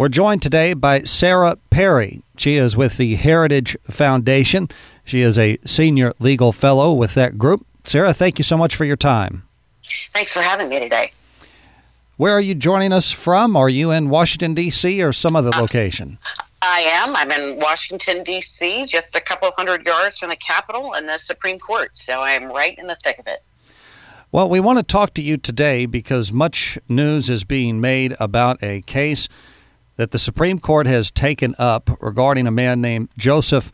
We're joined today by Sarah Perry. She is with the Heritage Foundation. She is a senior legal fellow with that group. Sarah, thank you so much for your time. Thanks for having me today. Where are you joining us from? Are you in Washington, D.C., or some other uh, location? I am. I'm in Washington, D.C., just a couple hundred yards from the Capitol and the Supreme Court, so I'm right in the thick of it. Well, we want to talk to you today because much news is being made about a case that the Supreme Court has taken up regarding a man named Joseph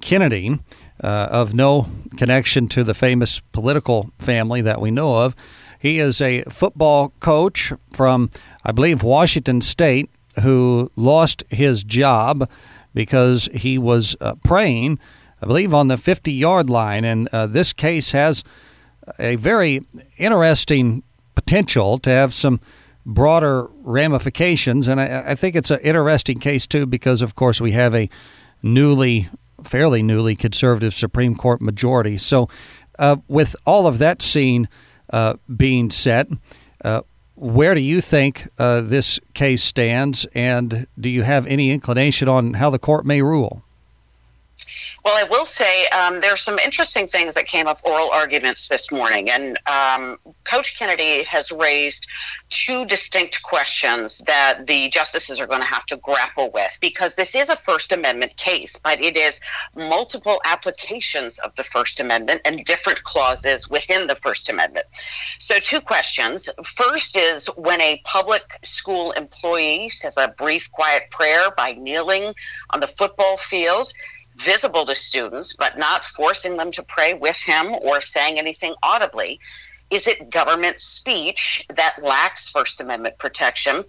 Kennedy, uh, of no connection to the famous political family that we know of. He is a football coach from, I believe, Washington State, who lost his job because he was uh, praying, I believe, on the 50 yard line. And uh, this case has a very interesting potential to have some broader ramifications. And I, I think it's an interesting case, too, because, of course, we have a newly, fairly newly conservative Supreme Court majority. So, uh, with all of that scene uh, being set, uh, where do you think uh, this case stands, and do you have any inclination on how the court may rule? Well, I will say um, there are some interesting things that came up oral arguments this morning, and um, Coach Kennedy has raised two distinct questions that the justices are going to have to grapple with because this is a First Amendment case, but it is multiple applications of the First Amendment and different clauses within the First Amendment. So, two questions. First is when a public school employee says a brief, quiet prayer by kneeling on the football field visible to students, but not forcing them to pray with him or saying anything audibly? Is it government speech that lacks First Amendment protection?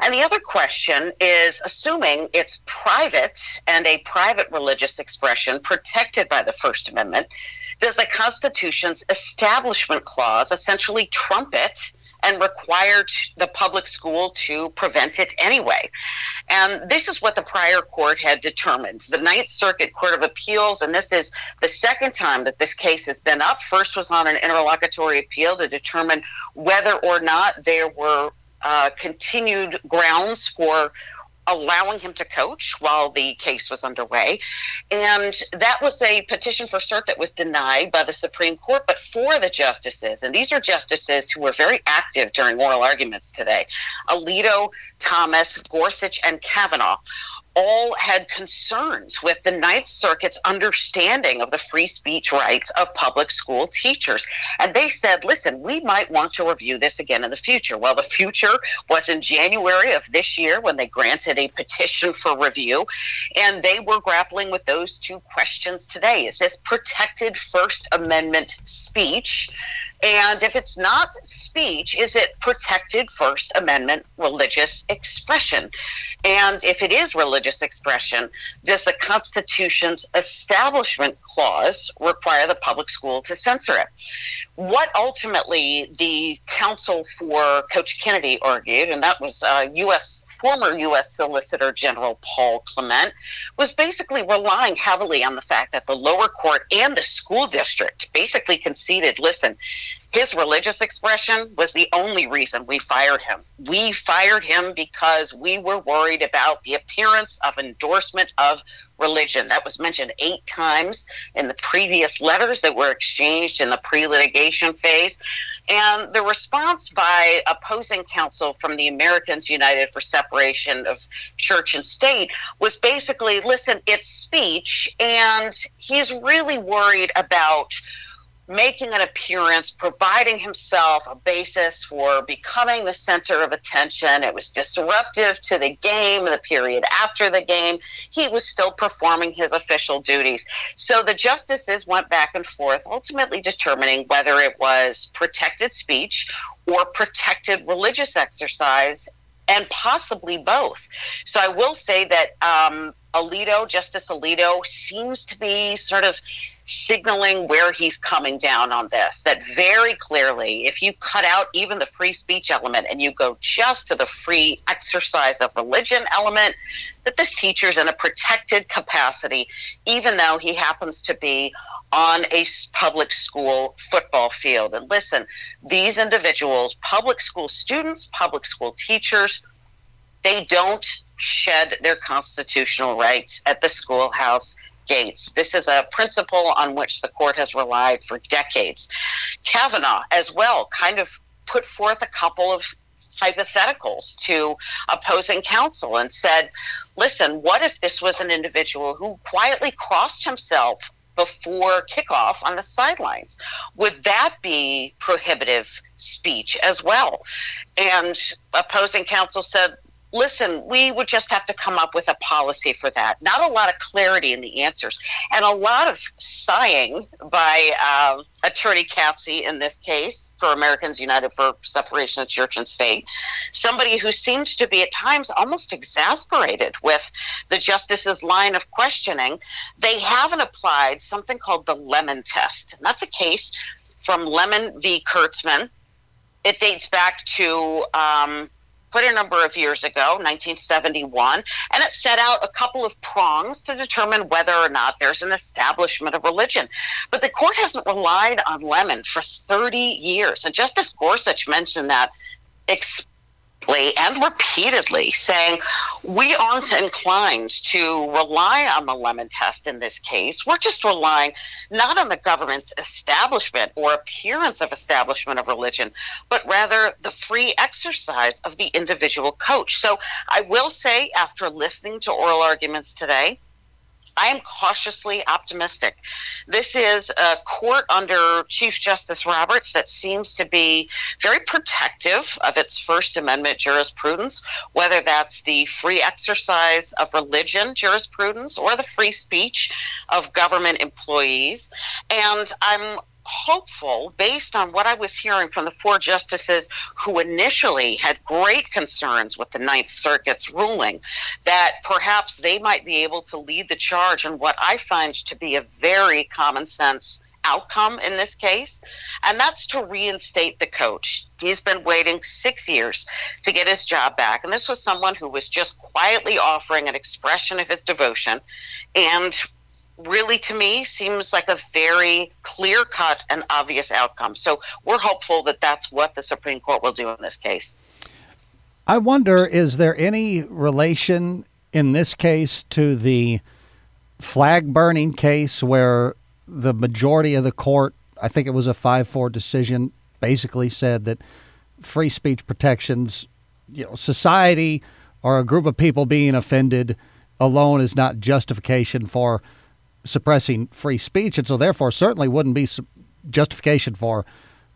And the other question is assuming it's private and a private religious expression protected by the First Amendment, does the Constitution's Establishment Clause essentially trump it? And required the public school to prevent it anyway. And this is what the prior court had determined. The Ninth Circuit Court of Appeals, and this is the second time that this case has been up. First was on an interlocutory appeal to determine whether or not there were uh, continued grounds for allowing him to coach while the case was underway. And that was a petition for cert that was denied by the Supreme Court, but for the justices. And these are justices who were very active during oral arguments today Alito, Thomas, Gorsuch, and Kavanaugh all had concerns with the Ninth Circuit's understanding of the free speech rights of public school teachers. And they said, listen, we might want to review this again in the future. Well, the future was in January of this year when they granted a petition for review. And they were grappling with those two questions today. Is this protected First Amendment speech? And if it's not speech, is it protected First Amendment religious expression? And if it is religious expression, does the Constitution's Establishment Clause require the public school to censor it? What ultimately the counsel for Coach Kennedy argued, and that was uh, U.S. former U.S. Solicitor General Paul Clement, was basically relying heavily on the fact that the lower court and the school district basically conceded listen, his religious expression was the only reason we fired him. We fired him because we were worried about the appearance of endorsement of religion. That was mentioned eight times in the previous letters that were exchanged in the pre litigation phase. And the response by opposing counsel from the Americans United for Separation of Church and State was basically listen, it's speech, and he's really worried about making an appearance, providing himself a basis for becoming the center of attention. It was disruptive to the game, the period after the game. He was still performing his official duties. So the justices went back and forth, ultimately determining whether it was protected speech or protected religious exercise. And possibly both. So I will say that um, Alito, Justice Alito, seems to be sort of signaling where he's coming down on this. That very clearly, if you cut out even the free speech element and you go just to the free exercise of religion element, that this teacher's in a protected capacity, even though he happens to be on a public school football field. And listen, these individuals, public school students, public school teachers, they don't shed their constitutional rights at the schoolhouse gates. This is a principle on which the court has relied for decades. Kavanaugh, as well, kind of put forth a couple of hypotheticals to opposing counsel and said, listen, what if this was an individual who quietly crossed himself before kickoff on the sidelines? Would that be prohibitive speech as well? And opposing counsel said, listen, we would just have to come up with a policy for that. Not a lot of clarity in the answers, and a lot of sighing by uh, Attorney Katskee in this case for Americans United for Separation of Church and State. Somebody who seems to be at times almost exasperated with the justice's line of questioning. They haven't applied something called the Lemon Test, and that's a case from Lemon v. Kurtzman. It dates back to um, a number of years ago, 1971, and it set out a couple of prongs to determine whether or not there's an establishment of religion. But the court hasn't relied on Lemon for 30 years. And Justice Gorsuch mentioned that and repeatedly saying we aren't inclined to rely on the lemon test in this case. We're just relying not on the government's establishment or appearance of establishment of religion, but rather the free exercise of the individual coach. So I will say, after listening to oral arguments today, I am cautiously optimistic. This is a court under Chief Justice Roberts that seems to be very protective of its First Amendment jurisprudence, whether that's the free exercise of religion jurisprudence or the free speech of government employees. And I'm hopeful based on what I was hearing from the four justices who initially had great concerns with the Ninth Circuit's ruling that perhaps they might be able to lead the charge in what I find to be a very common sense outcome in this case, and that's to reinstate the coach. He's been waiting six years to get his job back, and this was someone who was just quietly offering an expression of his devotion and really to me seems like a very clear cut and obvious outcome. So we're hopeful that that's what the Supreme Court will do in this case. I wonder is there any relation in this case to the flag burning case where the majority of the court, I think it was a 5 4 decision, basically said that free speech protections, you know, society or a group of people being offended alone is not justification for suppressing free speech, and so therefore certainly wouldn't be justification for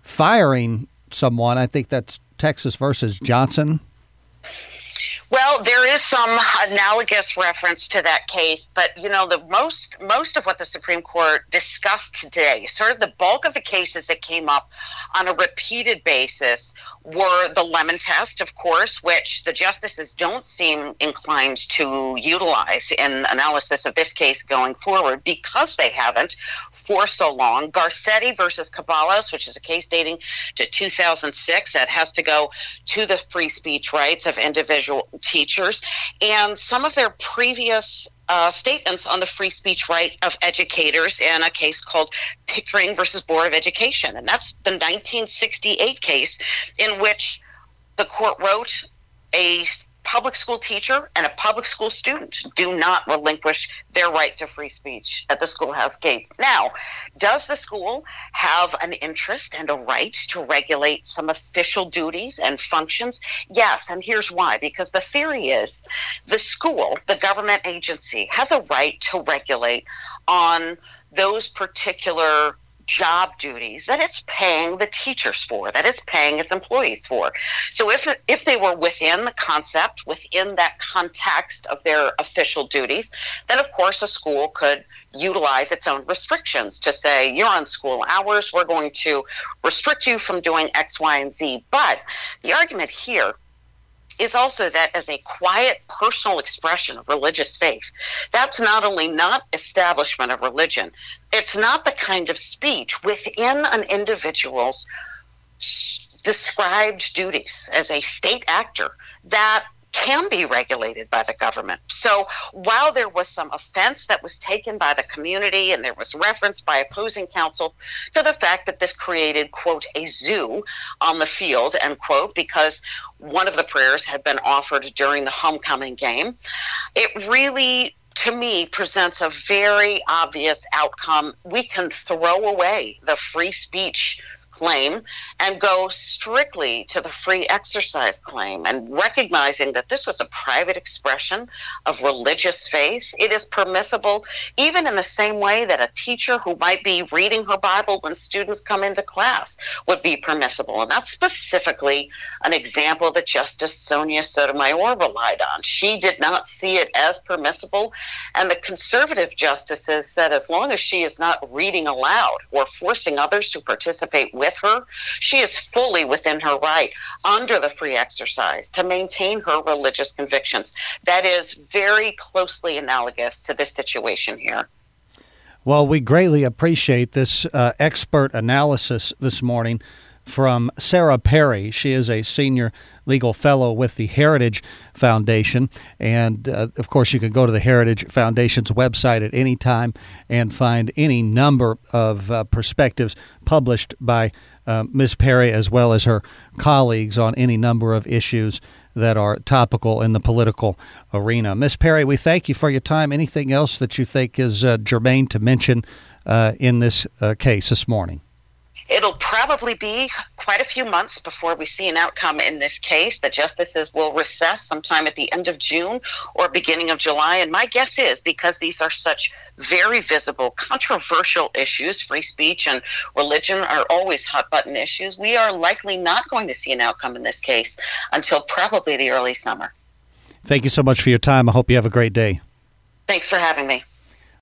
firing someone. I think that's Texas versus Johnson. There is some analogous reference to that case, but you know, the most most of what the Supreme Court discussed today, sort of the bulk of the cases that came up on a repeated basis were the lemon test, of course, which the justices don't seem inclined to utilize in analysis of this case going forward because they haven't for so long. Garcetti versus Ceballos, which is a case dating to 2006, that has to go to the free speech rights of individual teachers. And some of their previous uh, statements on the free speech right of educators in a case called Pickering versus Board of Education. And that's the 1968 case in which the court wrote a public school teacher and a public school student do not relinquish their right to free speech at the schoolhouse gate. Now, does the school have an interest and a right to regulate some official duties and functions? Yes, and here's why. Because the theory is the school, the government agency, has a right to regulate on those particular job duties that it's paying the teachers for, that it's paying its employees for. So if if they were within the concept, within that context of their official duties, then of course a school could utilize its own restrictions to say you're on school hours, we're going to restrict you from doing X, Y, and Z. But the argument here is also that as a quiet personal expression of religious faith. That's not only not establishment of religion, it's not the kind of speech within an individual's described duties as a state actor that can be regulated by the government. So while there was some offense that was taken by the community and there was reference by opposing counsel to the fact that this created, quote, a zoo on the field, end quote, because one of the prayers had been offered during the homecoming game, it really to me presents a very obvious outcome. We can throw away the free speech claim and go strictly to the free exercise claim and recognizing that this was a private expression of religious faith. It is permissible, even in the same way that a teacher who might be reading her Bible when students come into class would be permissible. And that's specifically an example that Justice Sonia Sotomayor relied on. She did not see it as permissible. And the conservative justices said as long as she is not reading aloud or forcing others to participate with with her, she is fully within her right under the free exercise to maintain her religious convictions. That is very closely analogous to this situation here. Well, we greatly appreciate this uh, expert analysis this morning from Sarah Perry. She is a senior legal fellow with the Heritage Foundation. And uh, of course, you can go to the Heritage Foundation's website at any time and find any number of uh, perspectives published by uh, Ms. Perry as well as her colleagues on any number of issues that are topical in the political arena. Ms. Perry, we thank you for your time. Anything else that you think is uh, germane to mention uh, in this uh, case this morning? It'll probably be quite a few months before we see an outcome in this case. The justices will recess sometime at the end of June or beginning of July. And my guess is because these are such very visible, controversial issues, free speech and religion are always hot button issues, we are likely not going to see an outcome in this case until probably the early summer. Thank you so much for your time. I hope you have a great day. Thanks for having me.